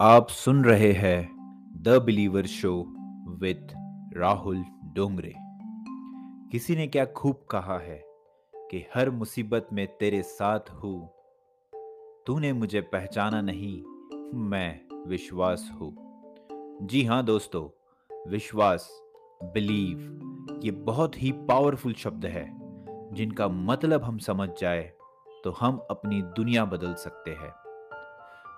आप सुन रहे हैं the believer show with Rahul Dongre. किसी ने क्या खूब कहा है कि हर मुसीबत में तेरे साथ हूँ? तूने मुझे पहचाना नहीं, मैं विश्वास हूँ। जी हाँ दोस्तों, विश्वास, बिलीव, ये बहुत ही पावरफुल शब्द है, जिनका मतलब हम समझ जाए तो हम अपनी दुनिया बदल सकते हैं।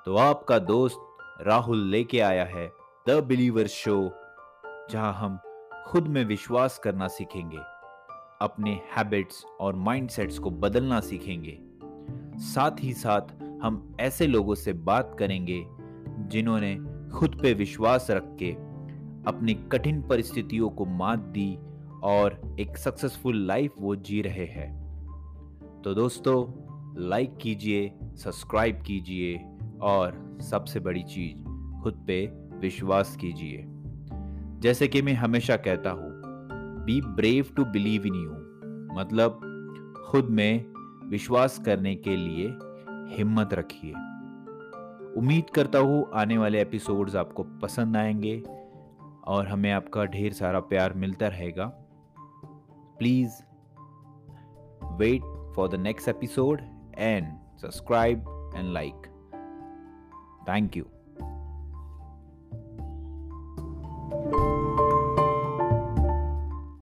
तो आपका दोस्त राहुल लेके आया है, द बिलीवर शो, जहाँ हम खुद में विश्वास करना सीखेंगे, अपने हैबिट्स और माइंडसेट्स को बदलना सीखेंगे। साथ ही साथ हम ऐसे लोगों से बात करेंगे, जिन्होंने खुद पे विश्वास रख के अपनी कठिन परिस्थितियों को मात दी और एक सक्सेसफुल लाइफ वो जी रहे हैं। तो दोस्तों लाइक कीजिए सब्सक्राइब कीजिए और सबसे बड़ी चीज़, खुद पे विश्वास कीजिए। जैसे कि मैं हमेशा कहता हूँ be brave to believe in you मतलब खुद में विश्वास करने के लिए हिम्मत रखिए। उम्मीद करता हूँ आने वाले एपिसोड्स आपको पसंद आएँगे और हमें आपका ढेर सारा प्यार मिलता रहेगा। Please wait for the next episode and subscribe and like Thank you.